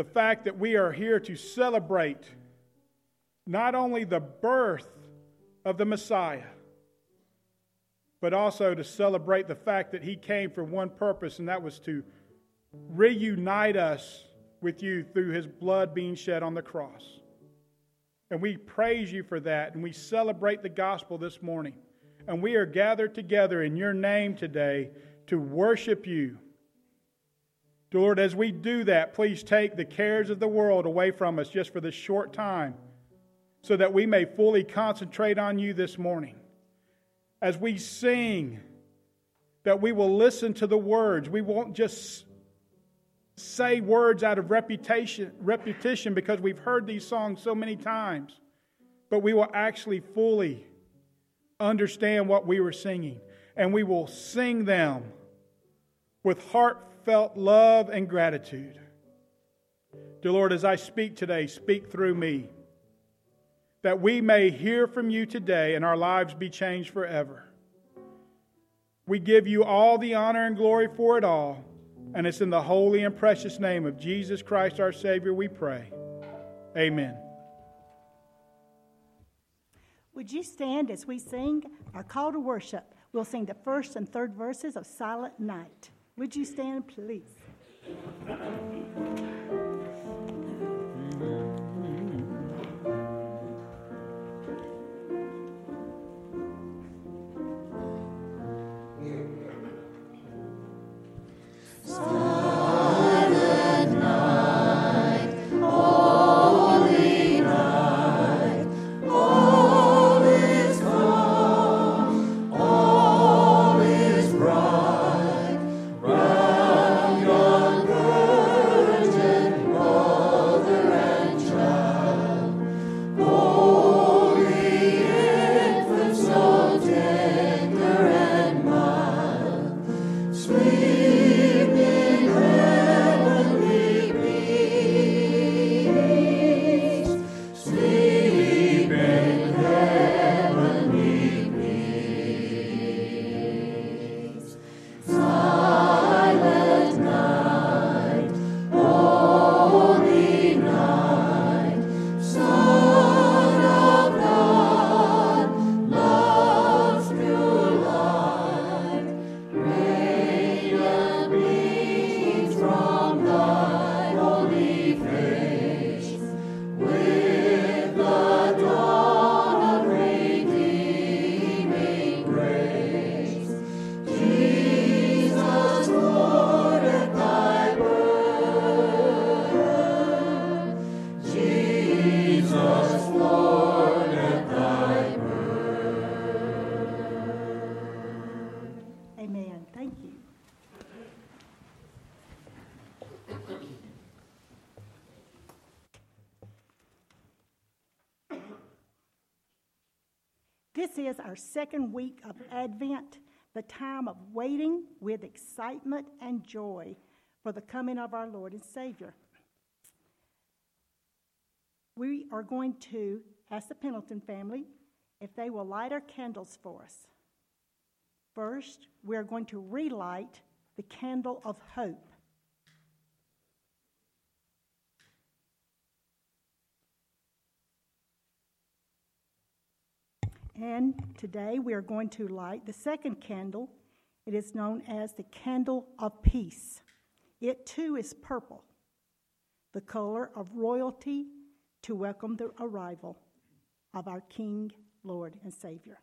the fact that we are here to celebrate not only the birth of the Messiah, but also to celebrate the fact that he came for one purpose, and that was to reunite us with you through his blood being shed on the cross. And we praise you for that, and we celebrate the gospel this morning. And we are gathered together in your name today to worship you. Lord, as we do that, please take the cares of the world away from us just for this short time so that we may fully concentrate on you this morning. As we sing, that we will listen to the words. We won't just say words out of reputation, repetition because we've heard these songs so many times, but we will actually fully understand what we were singing. And we will sing them with heartfelt love and gratitude. Dear Lord, as I speak today, speak through me, that we may hear from you today and our lives be changed forever. We give you all the honor and glory for it all. And it's in the holy and precious name of Jesus Christ our Savior we pray. Amen. Would you stand as we sing our call to worship? We'll sing the first and third verses of Silent Night. Would you stand, please? This is our second week of Advent, the time of waiting with excitement and joy for the coming of our Lord and Savior. We are going to ask the Pendleton family if they will light our candles for us. First, we are going to relight the candle of hope. And today we are going to light the second candle. It is known as the candle of peace. It too is purple, the color of royalty to welcome the arrival of our King, Lord, and Savior.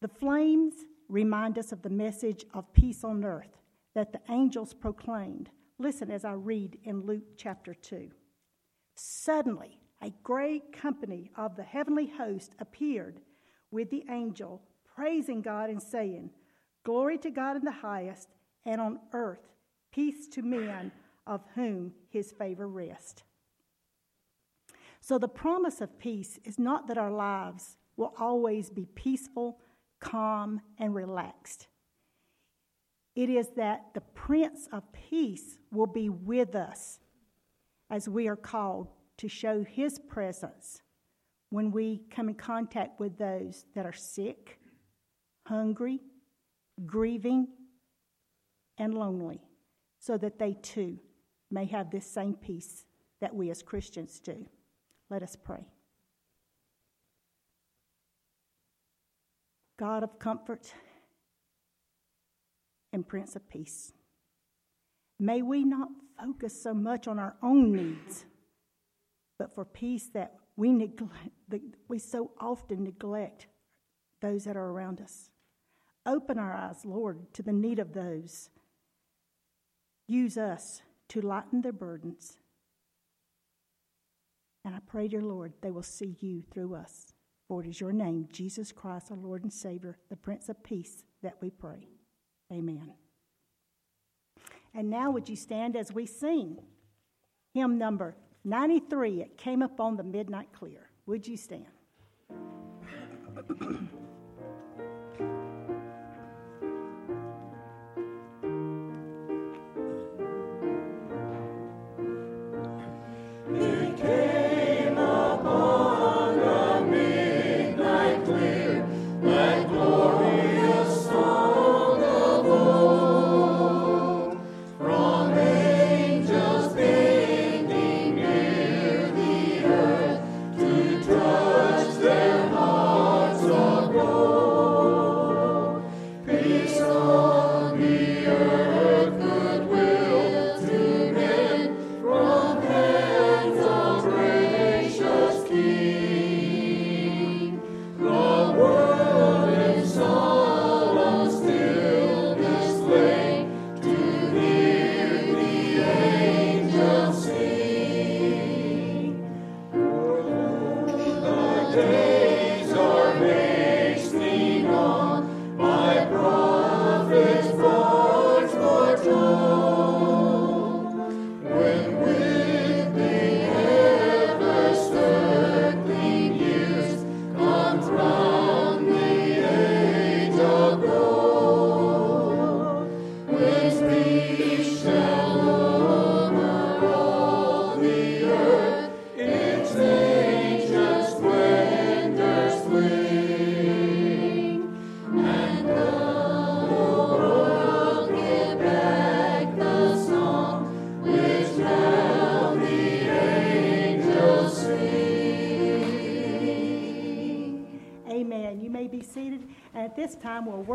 The flames remind us of the message of peace on earth that the angels proclaimed. Listen as I read in Luke chapter 2. Suddenly, a great company of the heavenly host appeared with the angel, praising God and saying, Glory to God in the highest, and on earth peace to men of whom his favor rests. So, the promise of peace is not that our lives will always be peaceful, calm, and relaxed. It is that the Prince of Peace will be with us as we are called to show His presence when we come in contact with those that are sick, hungry, grieving, and lonely, so that they too may have this same peace that we as Christians do. Let us pray. God of comfort and Prince of Peace, may we not focus so much on our own needs, but for peace that we, neglect, we so often neglect those that are around us. Open our eyes, Lord, to the need of those. Use us to lighten their burdens. And I pray, dear Lord, they will see you through us. For it is your name, Jesus Christ, our Lord and Savior, the Prince of Peace, that we pray. Amen. And now, would you stand as we sing hymn number 93? It came up on the midnight clear. Would you stand? soul.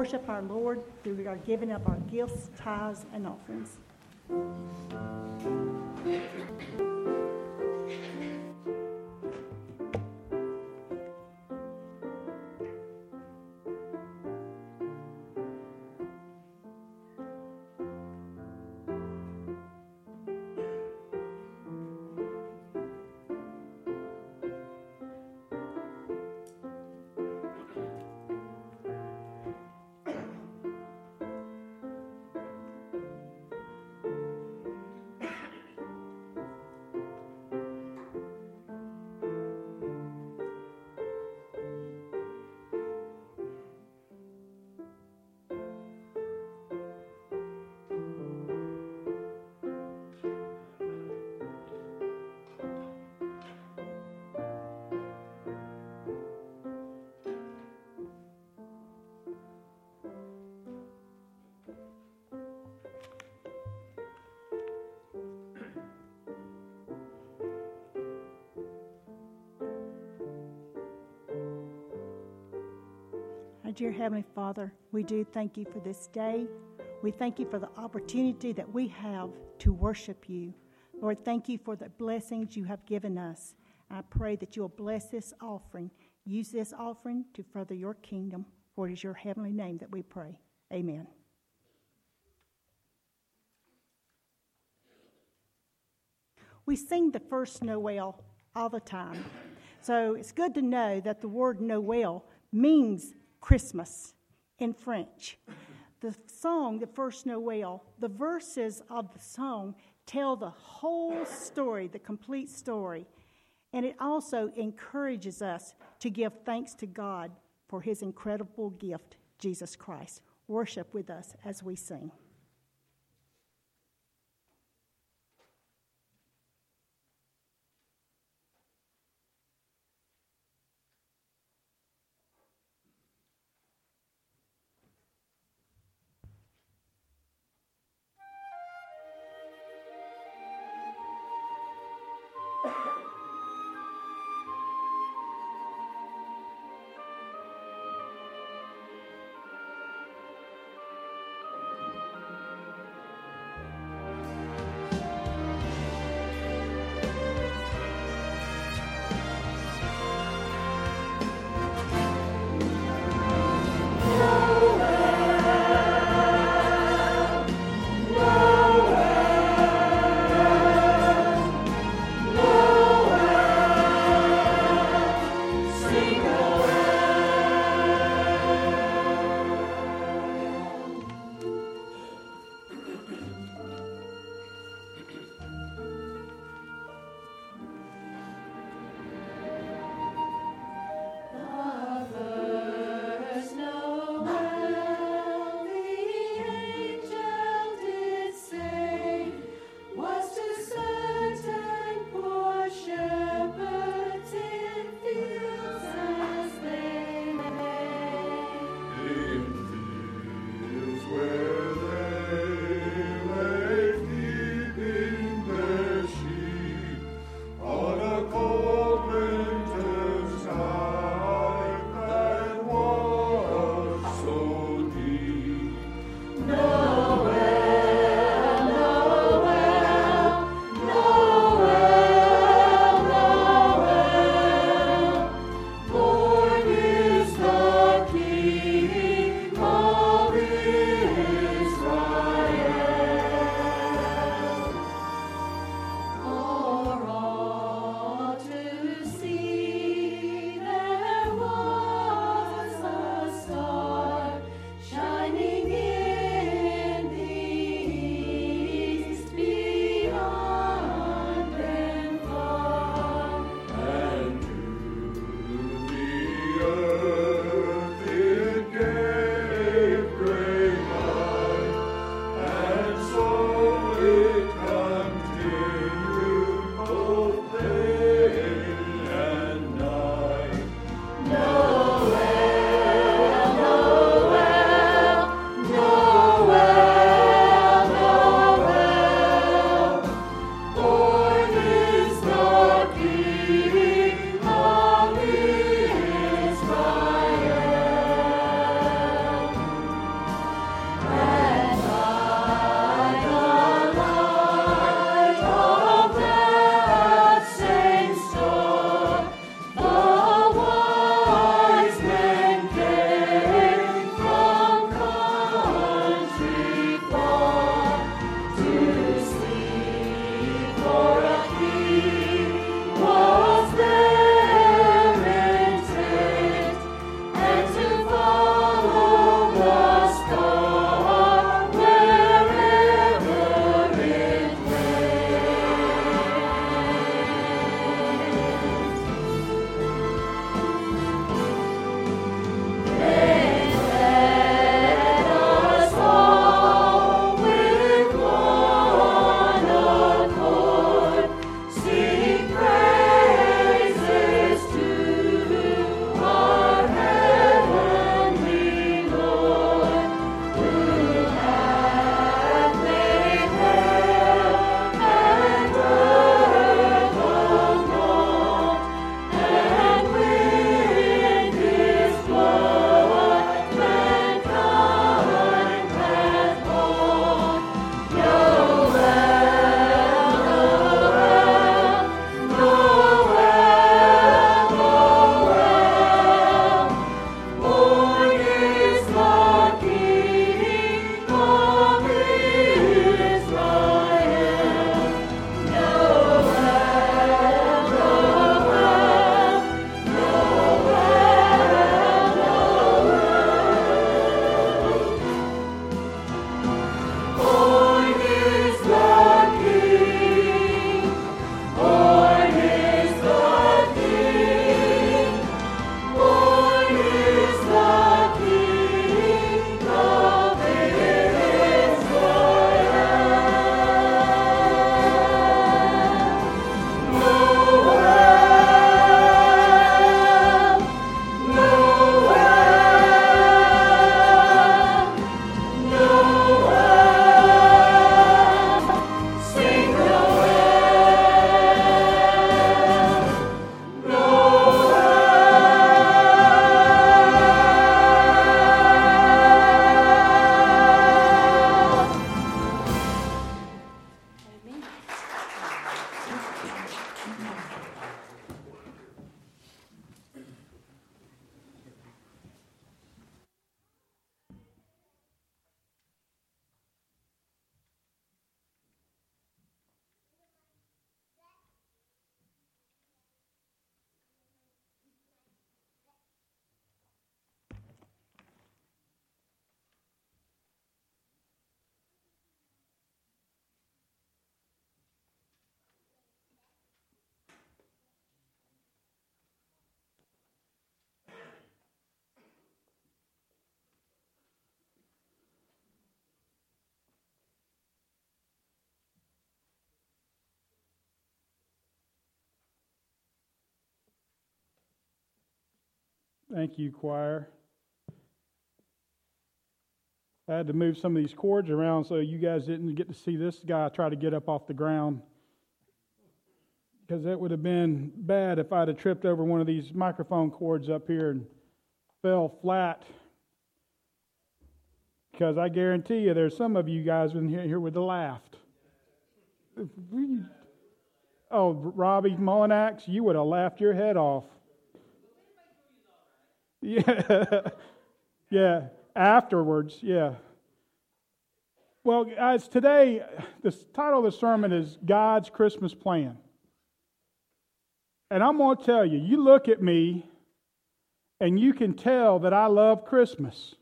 Worship our Lord through our giving up our gifts, tithes, and offerings. Dear Heavenly Father, we do thank you for this day. We thank you for the opportunity that we have to worship you. Lord, thank you for the blessings you have given us. I pray that you'll bless this offering. Use this offering to further your kingdom, for it is your heavenly name that we pray. Amen. We sing the first Noel all the time. So it's good to know that the word Noel means Christmas in French. The song, the first Noel, the verses of the song tell the whole story, the complete story. And it also encourages us to give thanks to God for his incredible gift, Jesus Christ. Worship with us as we sing. Thank you, choir. I had to move some of these cords around so you guys didn't get to see this guy try to get up off the ground. Because that would have been bad if I'd have tripped over one of these microphone cords up here and fell flat. Because I guarantee you, there's some of you guys in here, here would have laughed. Oh, Robbie Mullinax, you would have laughed your head off. Yeah. yeah. Afterwards, yeah. Well, guys, today, the title of the sermon is God's Christmas Plan. And I'm going to tell you, you look at me and you can tell that I love Christmas.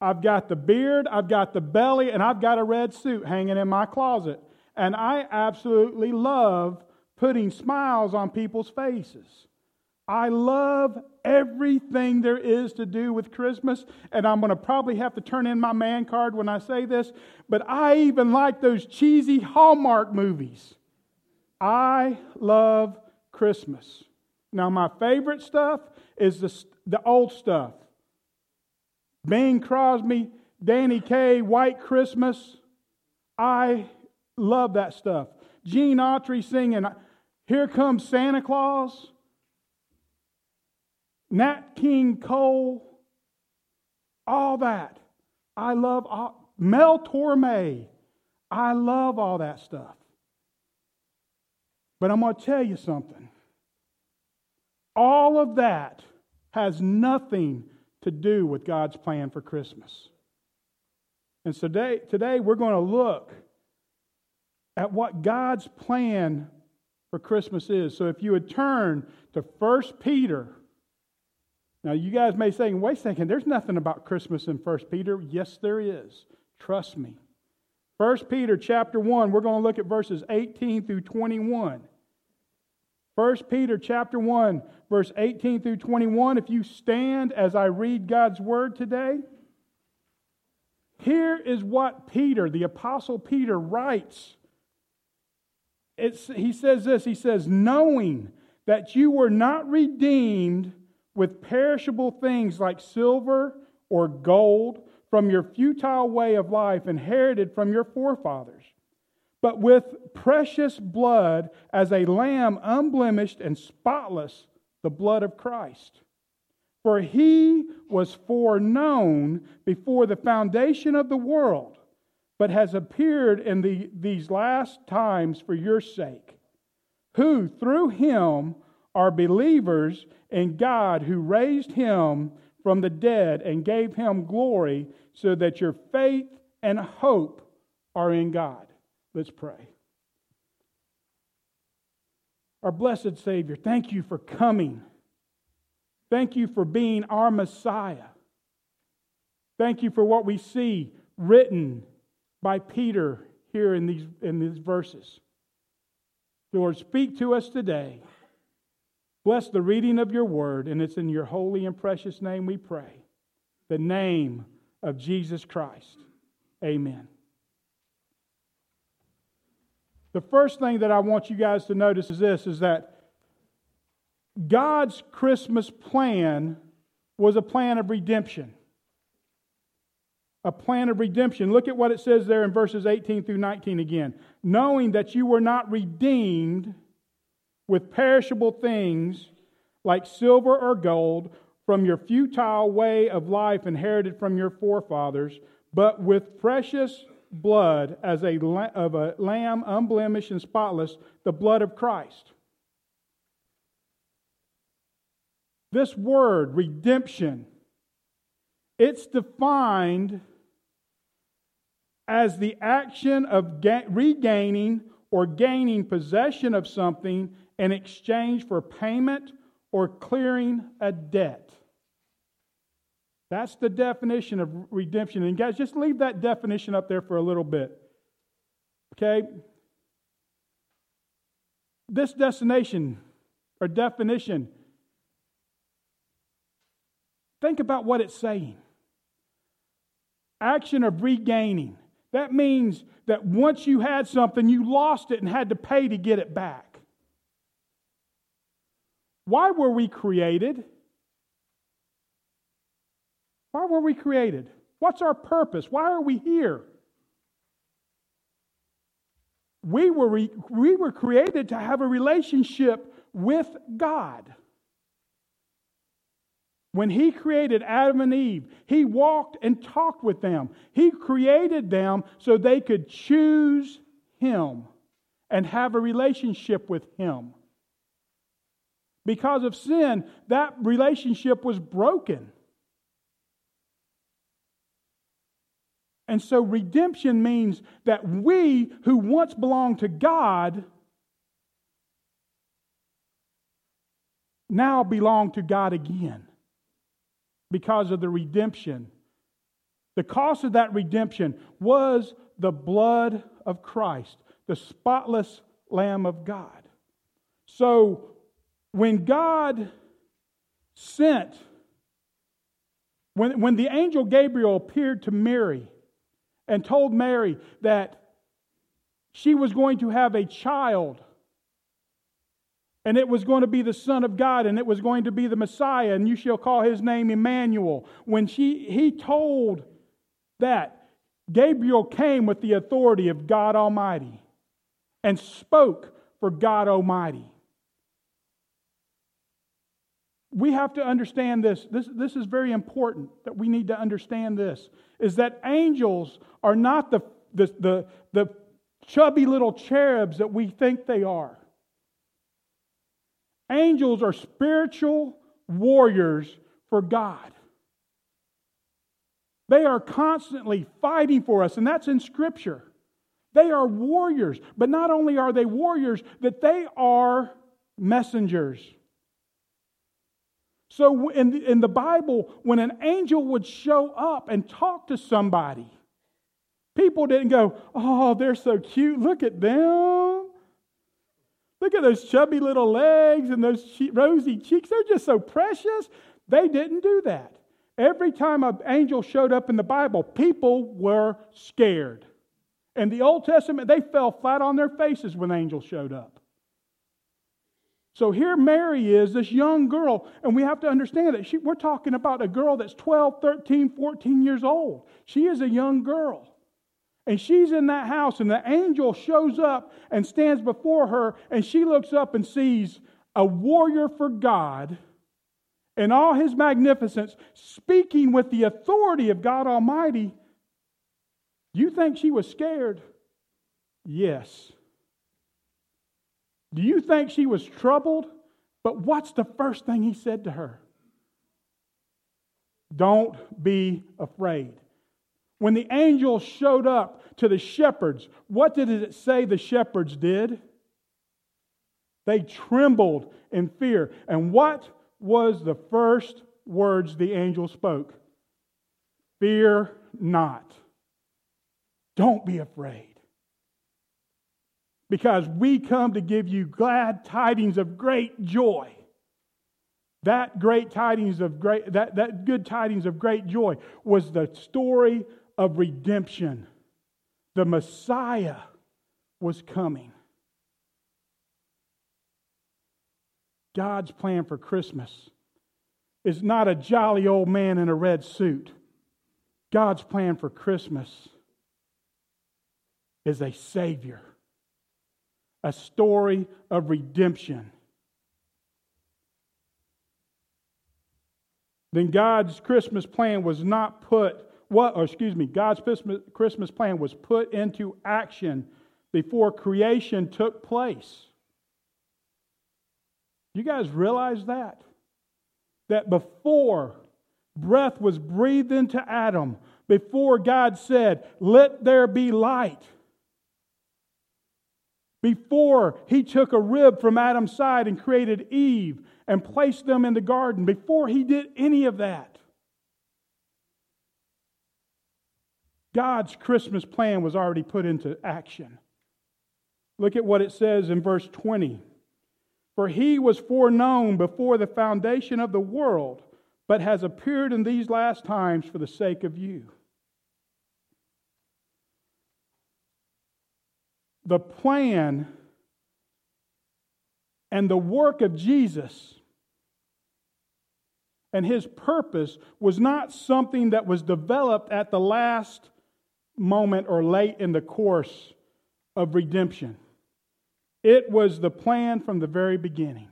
I've got the beard, I've got the belly, and I've got a red suit hanging in my closet. And I absolutely love putting smiles on people's faces. I love everything there is to do with Christmas, and I'm going to probably have to turn in my man card when I say this, but I even like those cheesy Hallmark movies. I love Christmas. Now, my favorite stuff is the, the old stuff Bing Crosby, Danny Kaye, White Christmas. I love that stuff. Gene Autry singing, Here Comes Santa Claus. Nat King Cole, all that. I love all, Mel Torme. I love all that stuff. But I'm going to tell you something. All of that has nothing to do with God's plan for Christmas. And so today, today we're going to look at what God's plan for Christmas is. So if you would turn to 1 Peter now, you guys may say, wait a second, there's nothing about Christmas in 1 Peter. Yes, there is. Trust me. 1 Peter chapter 1, we're going to look at verses 18 through 21. 1 Peter chapter 1, verse 18 through 21. If you stand as I read God's word today, here is what Peter, the Apostle Peter, writes. It's, he says this He says, knowing that you were not redeemed with perishable things like silver or gold from your futile way of life inherited from your forefathers, but with precious blood as a lamb unblemished and spotless, the blood of Christ. For he was foreknown before the foundation of the world, but has appeared in the, these last times for your sake, who through him are believers in God who raised him from the dead and gave him glory, so that your faith and hope are in God. Let's pray. Our blessed Savior, thank you for coming. Thank you for being our Messiah. Thank you for what we see written by Peter here in these, in these verses. Lord, speak to us today. Bless the reading of your word, and it's in your holy and precious name we pray. The name of Jesus Christ. Amen. The first thing that I want you guys to notice is this is that God's Christmas plan was a plan of redemption. A plan of redemption. Look at what it says there in verses 18 through 19 again. Knowing that you were not redeemed with perishable things like silver or gold from your futile way of life inherited from your forefathers, but with precious blood as a of a lamb unblemished and spotless, the blood of Christ. This word, redemption, it's defined as the action of regaining or gaining possession of something in exchange for payment or clearing a debt. That's the definition of redemption. And guys, just leave that definition up there for a little bit. Okay? This destination or definition, think about what it's saying. Action of regaining. That means that once you had something, you lost it and had to pay to get it back. Why were we created? Why were we created? What's our purpose? Why are we here? We were, re- we were created to have a relationship with God. When He created Adam and Eve, He walked and talked with them. He created them so they could choose Him and have a relationship with Him. Because of sin, that relationship was broken. And so redemption means that we who once belonged to God now belong to God again because of the redemption. The cost of that redemption was the blood of Christ, the spotless Lamb of God. So when God sent, when, when the angel Gabriel appeared to Mary and told Mary that she was going to have a child and it was going to be the Son of God, and it was going to be the Messiah, and you shall call his name Emmanuel. When she, he told that, Gabriel came with the authority of God Almighty and spoke for God Almighty. We have to understand this. This, this is very important that we need to understand this is that angels are not the, the, the, the chubby little cherubs that we think they are. Angels are spiritual warriors for God. They are constantly fighting for us, and that's in Scripture. They are warriors, but not only are they warriors, that they are messengers. So in the, in the Bible, when an angel would show up and talk to somebody, people didn't go, Oh, they're so cute. Look at them. Look at those chubby little legs and those rosy cheeks. They're just so precious. They didn't do that. Every time an angel showed up in the Bible, people were scared. In the Old Testament, they fell flat on their faces when angels showed up. So here Mary is, this young girl, and we have to understand that she, we're talking about a girl that's 12, 13, 14 years old. She is a young girl. And she's in that house, and the angel shows up and stands before her, and she looks up and sees a warrior for God in all his magnificence, speaking with the authority of God Almighty. You think she was scared? Yes. Do you think she was troubled? But what's the first thing he said to her? Don't be afraid. When the angel showed up to the shepherds, what did it say the shepherds did? They trembled in fear. And what was the first words the angel spoke? Fear not. Don't be afraid. Because we come to give you glad tidings of great joy. That great tidings of great that, that good tidings of great joy was the story of redemption. The Messiah was coming. God's plan for Christmas is not a jolly old man in a red suit. God's plan for Christmas is a Savior, a story of redemption. Then God's Christmas plan was not put what, or excuse me, God's Christmas plan was put into action before creation took place. You guys realize that? That before breath was breathed into Adam, before God said, Let there be light, before he took a rib from Adam's side and created Eve and placed them in the garden, before he did any of that, God's Christmas plan was already put into action. Look at what it says in verse 20. For he was foreknown before the foundation of the world, but has appeared in these last times for the sake of you. The plan and the work of Jesus and his purpose was not something that was developed at the last moment or late in the course of redemption. It was the plan from the very beginning.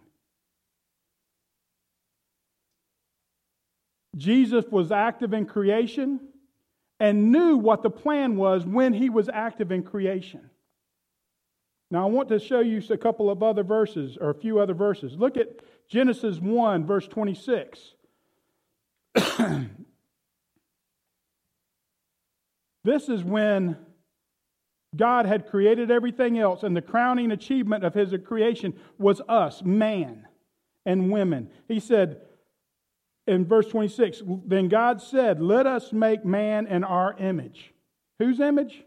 Jesus was active in creation and knew what the plan was when he was active in creation. Now, I want to show you a couple of other verses, or a few other verses. Look at Genesis 1, verse 26. this is when God had created everything else, and the crowning achievement of his creation was us, man and women. He said in verse 26 Then God said, Let us make man in our image. Whose image?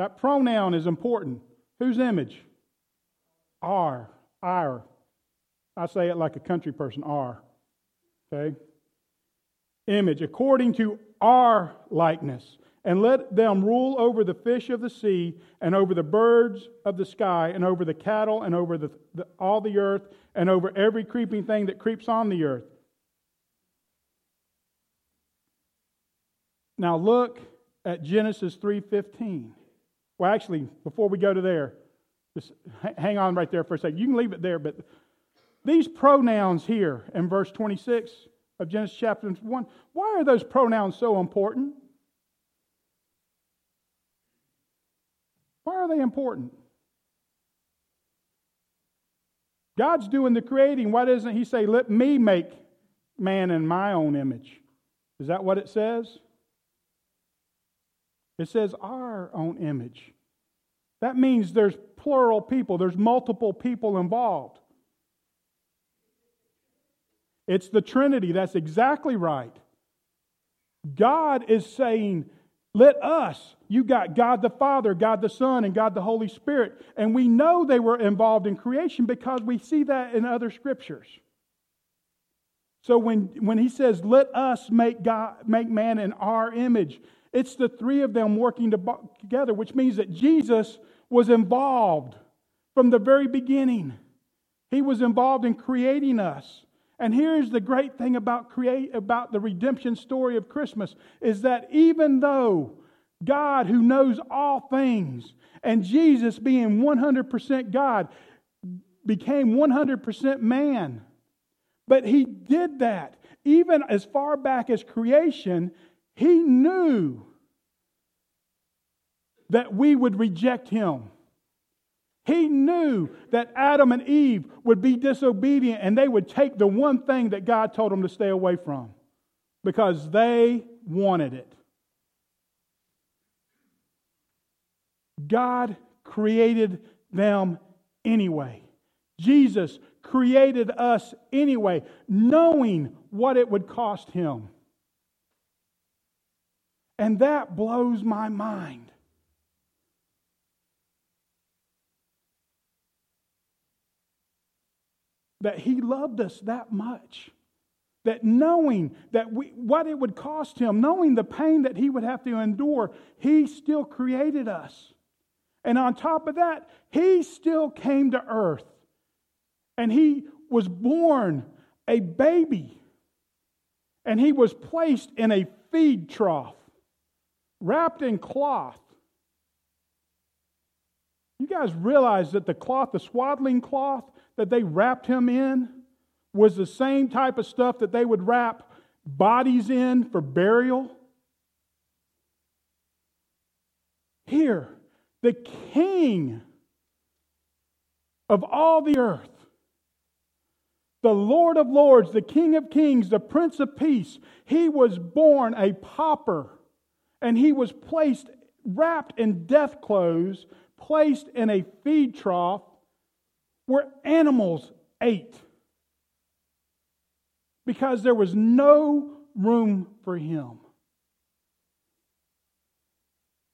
That pronoun is important. Whose image? Our. Our. I say it like a country person, our. Okay? Image, according to our likeness. And let them rule over the fish of the sea, and over the birds of the sky, and over the cattle, and over the, the, all the earth, and over every creeping thing that creeps on the earth. Now look at Genesis 3:15. Well, actually, before we go to there, just hang on right there for a second. You can leave it there, but these pronouns here in verse 26 of Genesis chapter 1, why are those pronouns so important? Why are they important? God's doing the creating. Why doesn't He say, Let me make man in my own image? Is that what it says? It says our own image. That means there's plural people, there's multiple people involved. It's the Trinity. That's exactly right. God is saying, let us. You got God the Father, God the Son, and God the Holy Spirit. And we know they were involved in creation because we see that in other scriptures. So when, when he says, let us make, God, make man in our image, it's the three of them working together, which means that Jesus was involved from the very beginning. He was involved in creating us. And here's the great thing about create about the redemption story of Christmas is that even though God who knows all things and Jesus being 100% God became 100% man. But he did that even as far back as creation, he knew that we would reject him. He knew that Adam and Eve would be disobedient and they would take the one thing that God told them to stay away from because they wanted it. God created them anyway. Jesus created us anyway, knowing what it would cost him. And that blows my mind. that he loved us that much. That knowing that we, what it would cost him, knowing the pain that he would have to endure, he still created us. And on top of that, he still came to earth. And he was born a baby. And he was placed in a feed trough, wrapped in cloth. You guys realize that the cloth, the swaddling cloth, that they wrapped him in was the same type of stuff that they would wrap bodies in for burial. Here, the king of all the earth, the Lord of lords, the King of kings, the Prince of peace, he was born a pauper and he was placed, wrapped in death clothes, placed in a feed trough, where animals ate because there was no room for him.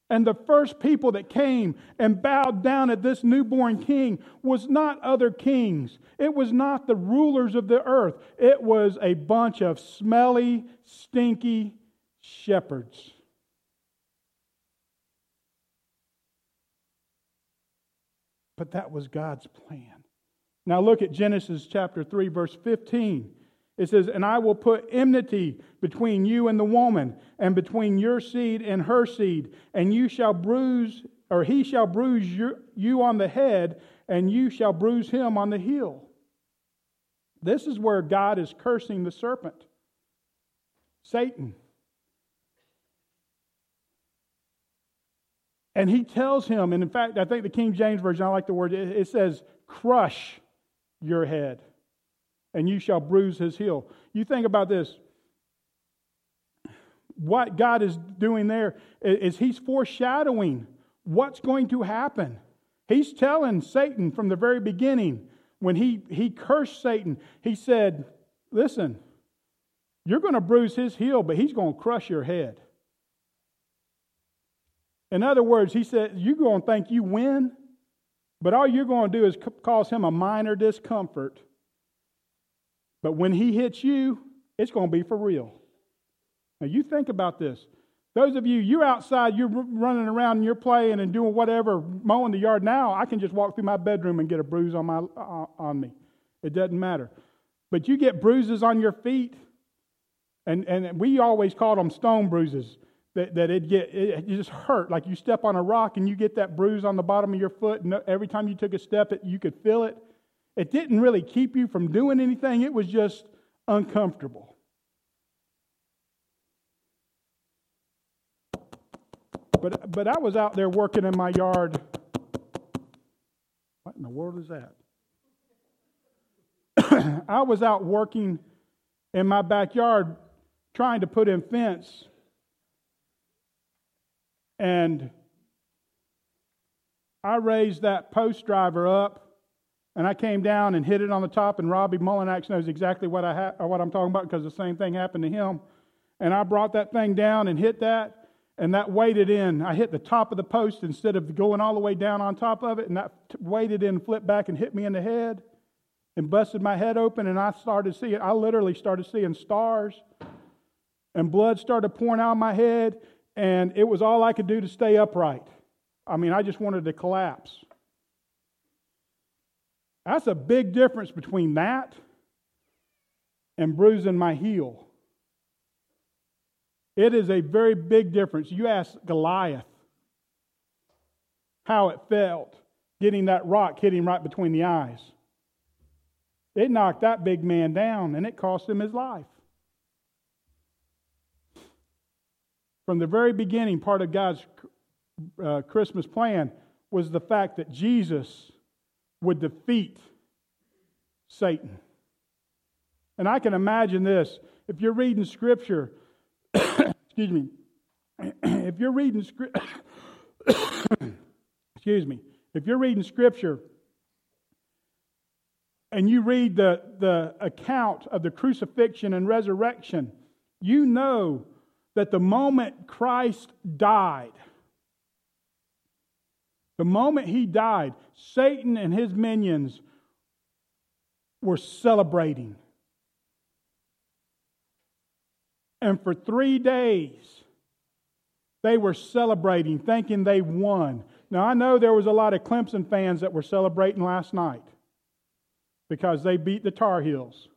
And the first people that came and bowed down at this newborn king was not other kings. It was not the rulers of the earth. It was a bunch of smelly, stinky shepherds. But that was God's plan. Now look at Genesis chapter 3, verse 15. It says, And I will put enmity between you and the woman, and between your seed and her seed, and you shall bruise, or he shall bruise your, you on the head, and you shall bruise him on the heel. This is where God is cursing the serpent, Satan. And he tells him, and in fact, I think the King James Version, I like the word, it says, crush your head, and you shall bruise his heel. You think about this. What God is doing there is he's foreshadowing what's going to happen. He's telling Satan from the very beginning, when he, he cursed Satan, he said, Listen, you're going to bruise his heel, but he's going to crush your head. In other words, he said, You're going to think you win, but all you're going to do is cause him a minor discomfort. But when he hits you, it's going to be for real. Now, you think about this. Those of you, you're outside, you're running around and you're playing and doing whatever, mowing the yard now, I can just walk through my bedroom and get a bruise on, my, uh, on me. It doesn't matter. But you get bruises on your feet, and, and we always called them stone bruises that, that it get it just hurt. Like you step on a rock and you get that bruise on the bottom of your foot and every time you took a step it, you could feel it. It didn't really keep you from doing anything. It was just uncomfortable. But but i was out there working in my yard. What in the world is that? I was out working in my backyard trying to put in fence and I raised that post driver up and I came down and hit it on the top, and Robbie Mullinax knows exactly what, I ha- what I'm talking about because the same thing happened to him. And I brought that thing down and hit that, and that weighted in. I hit the top of the post instead of going all the way down on top of it, and that weighted in, flipped back, and hit me in the head and busted my head open. And I started seeing, I literally started seeing stars, and blood started pouring out of my head and it was all I could do to stay upright. I mean, I just wanted to collapse. That's a big difference between that and bruising my heel. It is a very big difference. You ask Goliath how it felt getting that rock hitting right between the eyes. It knocked that big man down and it cost him his life. From the very beginning, part of God's uh, Christmas plan was the fact that Jesus would defeat Satan. And I can imagine this. If you're reading Scripture, excuse me, if you're reading Scripture, excuse me, if you're reading Scripture and you read the, the account of the crucifixion and resurrection, you know that the moment Christ died, the moment he died, Satan and his minions were celebrating. And for three days, they were celebrating, thinking they won. Now, I know there was a lot of Clemson fans that were celebrating last night because they beat the Tar Heels.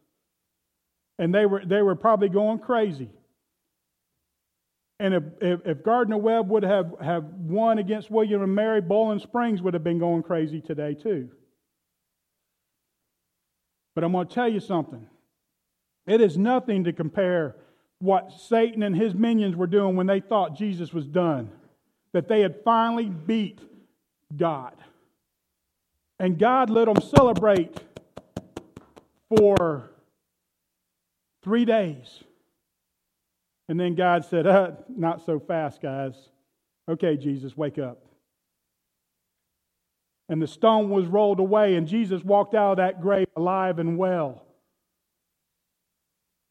And they were, they were probably going crazy. And if, if, if, Gardner Webb would have, have won against William and Mary, Boiling Springs would have been going crazy today, too. But I'm going to tell you something. It is nothing to compare what Satan and his minions were doing when they thought Jesus was done, that they had finally beat God. And God let them celebrate for three days. And then God said, uh, Not so fast, guys. Okay, Jesus, wake up. And the stone was rolled away, and Jesus walked out of that grave alive and well.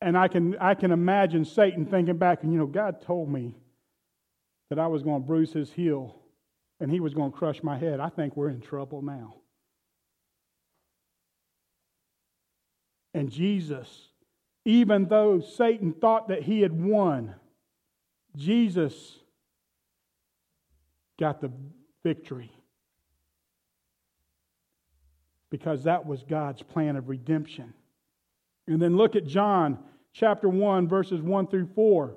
And I can, I can imagine Satan thinking back, and you know, God told me that I was going to bruise his heel and he was going to crush my head. I think we're in trouble now. And Jesus even though Satan thought that he had won, Jesus got the victory. Because that was God's plan of redemption. And then look at John chapter 1, verses 1 through 4.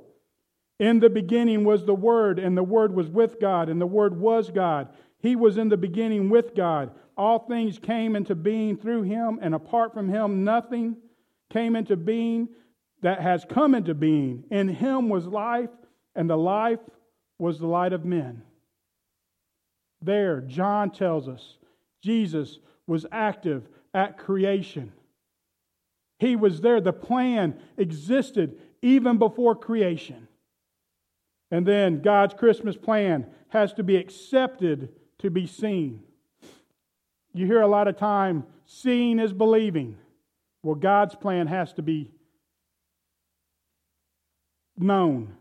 In the beginning was the Word, and the Word was with God, and the Word was God. He was in the beginning with God. All things came into being through him, and apart from him, nothing came into being that has come into being. In him was life, and the life was the light of men. There, John tells us Jesus was active at creation. He was there. The plan existed even before creation. And then God's Christmas plan has to be accepted to be seen. You hear a lot of time, seeing is believing. Well, God's plan has to be known.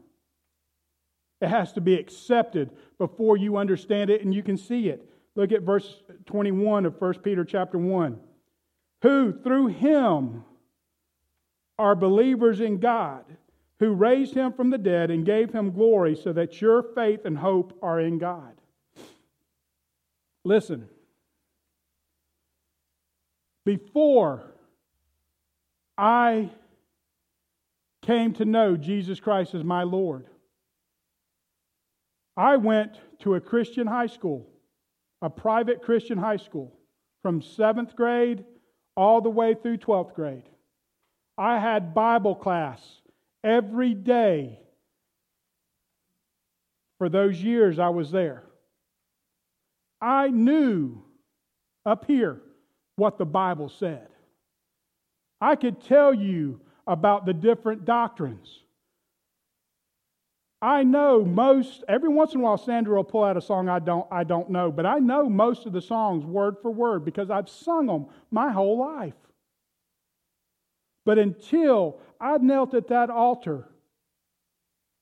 It has to be accepted before you understand it and you can see it. Look at verse 21 of 1 Peter chapter 1. Who through him are believers in God, who raised him from the dead and gave him glory, so that your faith and hope are in God. Listen. Before I came to know Jesus Christ as my Lord, I went to a Christian high school, a private Christian high school, from seventh grade all the way through 12th grade. I had Bible class every day for those years I was there. I knew up here what the Bible said. I could tell you about the different doctrines. I know most, every once in a while, Sandra will pull out a song I don't, I don't know, but I know most of the songs word for word because I've sung them my whole life. But until I knelt at that altar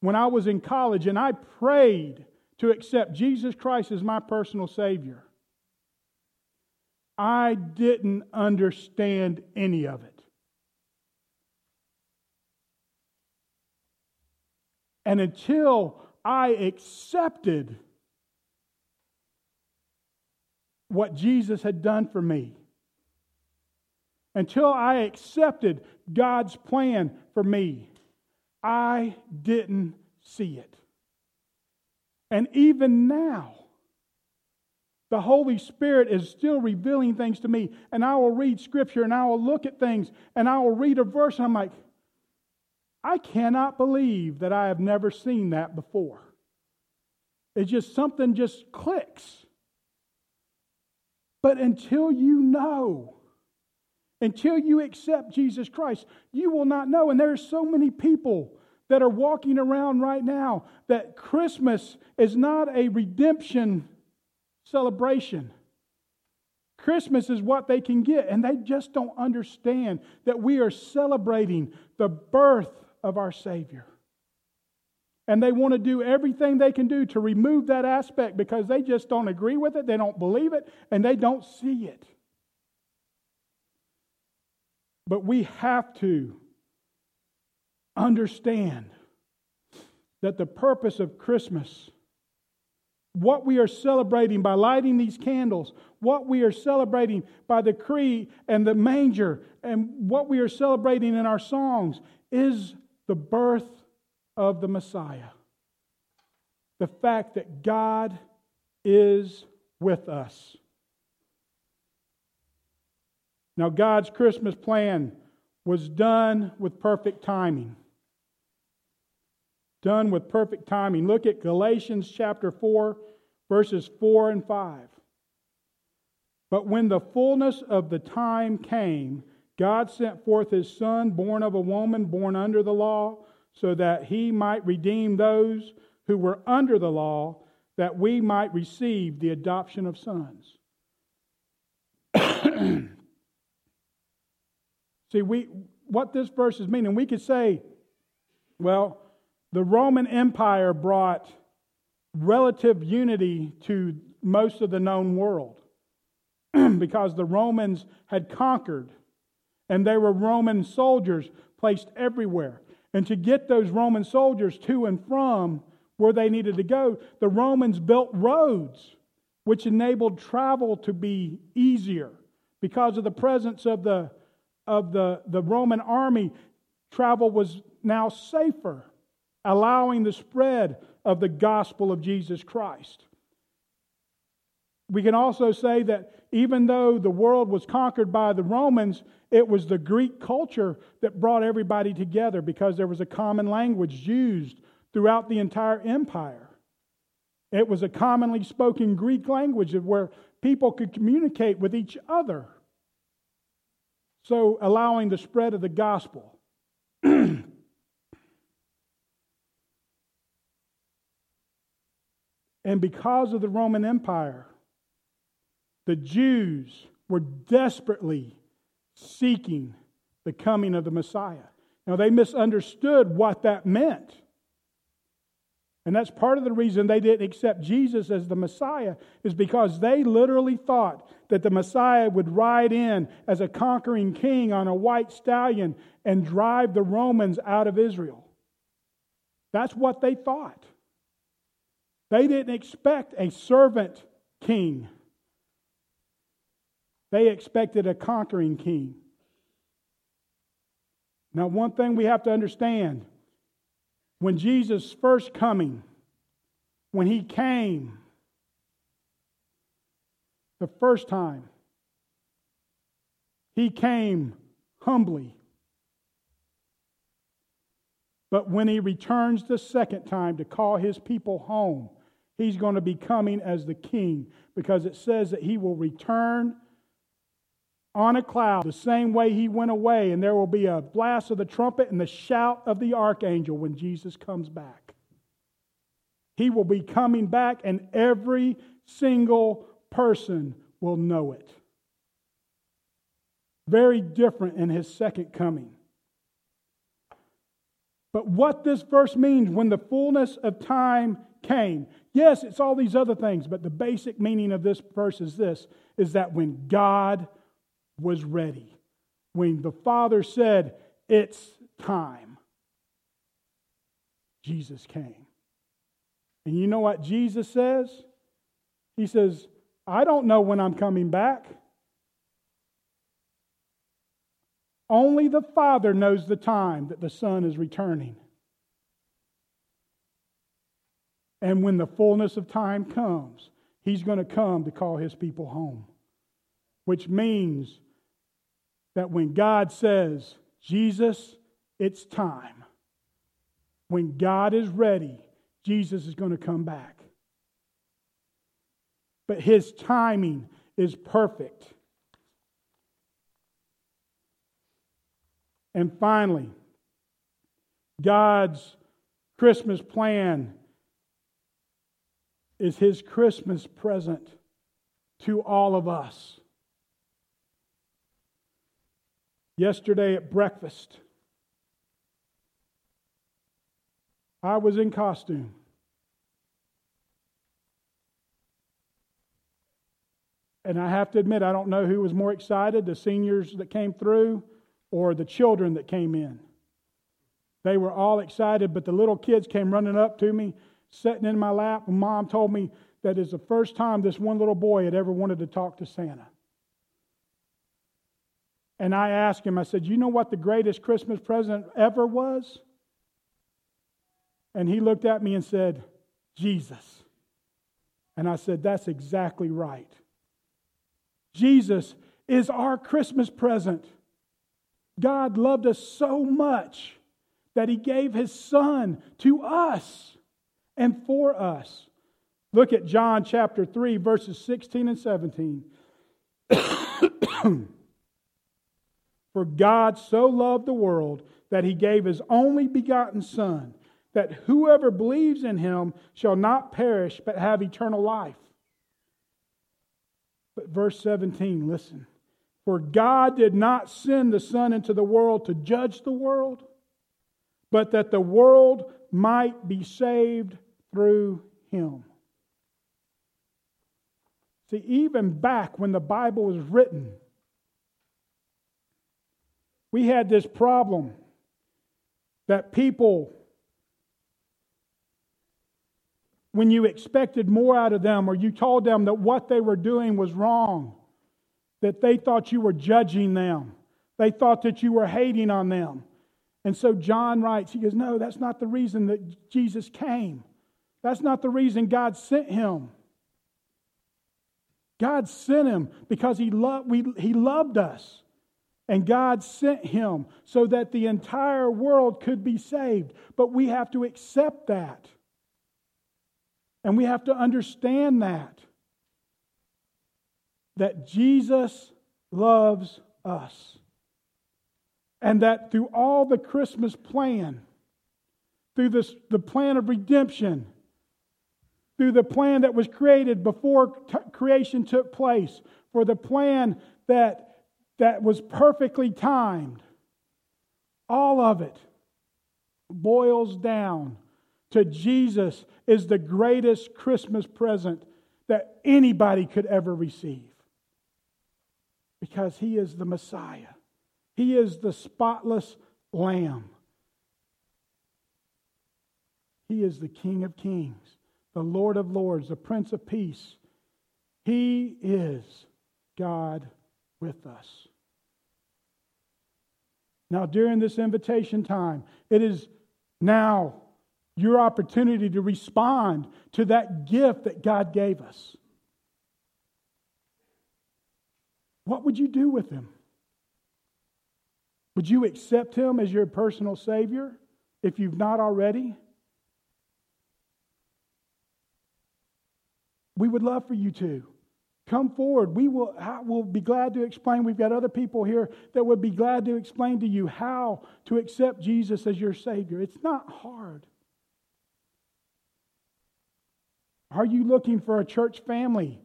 when I was in college and I prayed to accept Jesus Christ as my personal Savior. I didn't understand any of it. And until I accepted what Jesus had done for me, until I accepted God's plan for me, I didn't see it. And even now, the Holy Spirit is still revealing things to me. And I will read Scripture and I will look at things and I will read a verse and I'm like, I cannot believe that I have never seen that before. It's just something just clicks. But until you know, until you accept Jesus Christ, you will not know. And there are so many people that are walking around right now that Christmas is not a redemption celebration. Christmas is what they can get, and they just don't understand that we are celebrating the birth of our Savior. And they want to do everything they can do to remove that aspect because they just don't agree with it, they don't believe it, and they don't see it. But we have to understand that the purpose of Christmas, what we are celebrating by lighting these candles, what we are celebrating by the tree and the manger, and what we are celebrating in our songs is the birth of the Messiah. The fact that God is with us. Now, God's Christmas plan was done with perfect timing done with perfect timing. Look at Galatians chapter 4, verses 4 and 5. But when the fullness of the time came, God sent forth his Son, born of a woman, born under the law, so that he might redeem those who were under the law, that we might receive the adoption of sons. See, we, what this verse is meaning, we could say, well, the Roman Empire brought relative unity to most of the known world because the Romans had conquered and there were Roman soldiers placed everywhere. And to get those Roman soldiers to and from where they needed to go, the Romans built roads which enabled travel to be easier because of the presence of the of the, the Roman army, travel was now safer, allowing the spread of the gospel of Jesus Christ. We can also say that even though the world was conquered by the Romans, it was the Greek culture that brought everybody together because there was a common language used throughout the entire empire. It was a commonly spoken Greek language where people could communicate with each other. So, allowing the spread of the gospel. and because of the Roman Empire, the Jews were desperately seeking the coming of the Messiah. Now, they misunderstood what that meant. And that's part of the reason they didn't accept Jesus as the Messiah, is because they literally thought that the Messiah would ride in as a conquering king on a white stallion and drive the Romans out of Israel. That's what they thought. They didn't expect a servant king, they expected a conquering king. Now, one thing we have to understand when Jesus first coming, when he came the first time, he came humbly. But when he returns the second time to call his people home, he's going to be coming as the king because it says that he will return on a cloud, the same way he went away, and there will be a blast of the trumpet and the shout of the archangel when Jesus comes back. He will be coming back, and every single person will know it. Very different in his second coming. But what this verse means when the fullness of time came, yes, it's all these other things, but the basic meaning of this verse is this is that when God was ready. When the Father said, It's time, Jesus came. And you know what Jesus says? He says, I don't know when I'm coming back. Only the Father knows the time that the Son is returning. And when the fullness of time comes, He's going to come to call His people home, which means that when God says, Jesus, it's time, when God is ready, Jesus is going to come back. But his timing is perfect. And finally, God's Christmas plan is his Christmas present to all of us. Yesterday at breakfast, I was in costume. And I have to admit, I don't know who was more excited the seniors that came through or the children that came in. They were all excited, but the little kids came running up to me, sitting in my lap, and mom told me that it's the first time this one little boy had ever wanted to talk to Santa. And I asked him, I said, You know what the greatest Christmas present ever was? And he looked at me and said, Jesus. And I said, That's exactly right. Jesus is our Christmas present. God loved us so much that he gave his son to us and for us. Look at John chapter 3, verses 16 and 17. For God so loved the world that he gave his only begotten Son, that whoever believes in him shall not perish but have eternal life. But verse 17, listen. For God did not send the Son into the world to judge the world, but that the world might be saved through him. See, even back when the Bible was written, we had this problem that people, when you expected more out of them or you told them that what they were doing was wrong, that they thought you were judging them, They thought that you were hating on them. And so John writes, he goes, No, that's not the reason that Jesus came. That's not the reason God sent him. God sent him because he, loved, we, he loved us. And God sent him so that the entire world could be saved. But we have to accept that. And we have to understand that. That Jesus loves us. And that through all the Christmas plan, through this, the plan of redemption, through the plan that was created before t- creation took place, for the plan that, that was perfectly timed, all of it boils down to Jesus is the greatest Christmas present that anybody could ever receive. Because he is the Messiah, he is the spotless Lamb, he is the King of Kings, the Lord of Lords, the Prince of Peace. He is God with us. Now, during this invitation time, it is now your opportunity to respond to that gift that God gave us. What would you do with him? Would you accept him as your personal Savior if you've not already? We would love for you to. Come forward. We will will be glad to explain. We've got other people here that would be glad to explain to you how to accept Jesus as your Savior. It's not hard. Are you looking for a church family?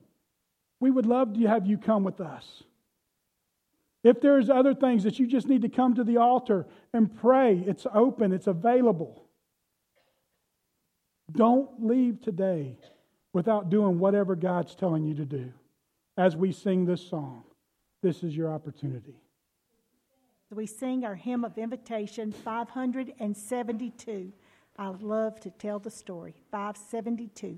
We would love to have you come with us. If there's other things that you just need to come to the altar and pray, it's open, it's available. Don't leave today without doing whatever God's telling you to do. As we sing this song, this is your opportunity. We sing our hymn of invitation 572. I love to tell the story. 572.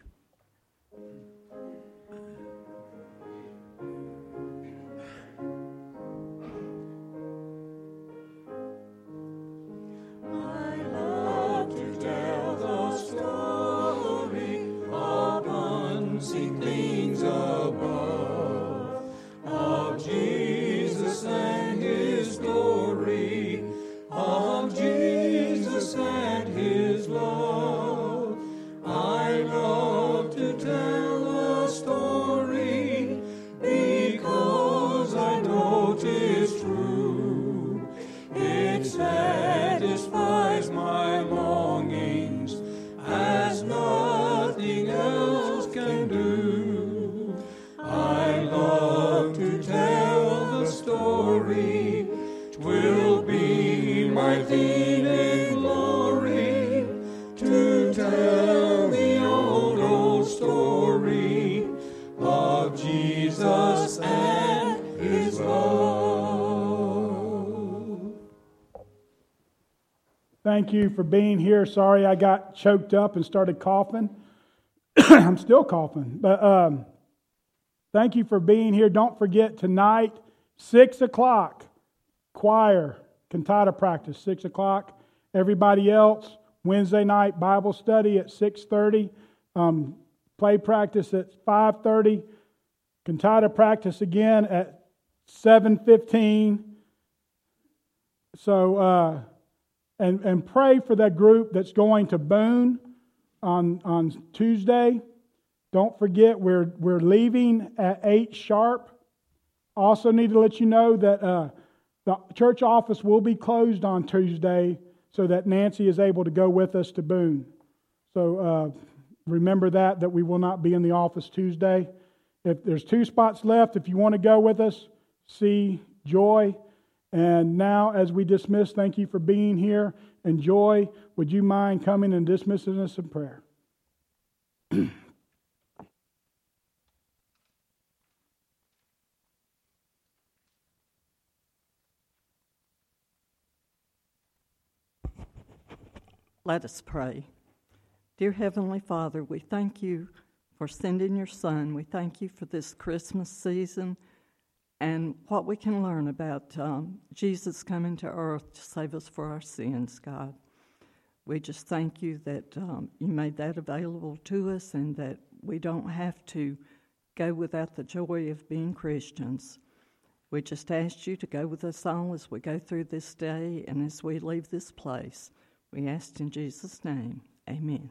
Thank you for being here. Sorry I got choked up and started coughing. I'm still coughing. But um, thank you for being here. Don't forget tonight, 6 o'clock, choir, cantata practice, 6 o'clock. Everybody else, Wednesday night, Bible study at 6.30. Um, play practice at 5.30. Cantata practice again at 7.15. So... Uh, and, and pray for that group that's going to Boone on, on Tuesday. Don't forget, we're, we're leaving at 8 sharp. Also, need to let you know that uh, the church office will be closed on Tuesday so that Nancy is able to go with us to Boone. So uh, remember that, that we will not be in the office Tuesday. If there's two spots left, if you want to go with us, see Joy. And now, as we dismiss, thank you for being here. And Joy, would you mind coming and dismissing us in prayer? Let us pray. Dear Heavenly Father, we thank you for sending your Son. We thank you for this Christmas season. And what we can learn about um, Jesus coming to earth to save us for our sins, God. We just thank you that um, you made that available to us and that we don't have to go without the joy of being Christians. We just ask you to go with us all as we go through this day and as we leave this place. We ask in Jesus' name. Amen.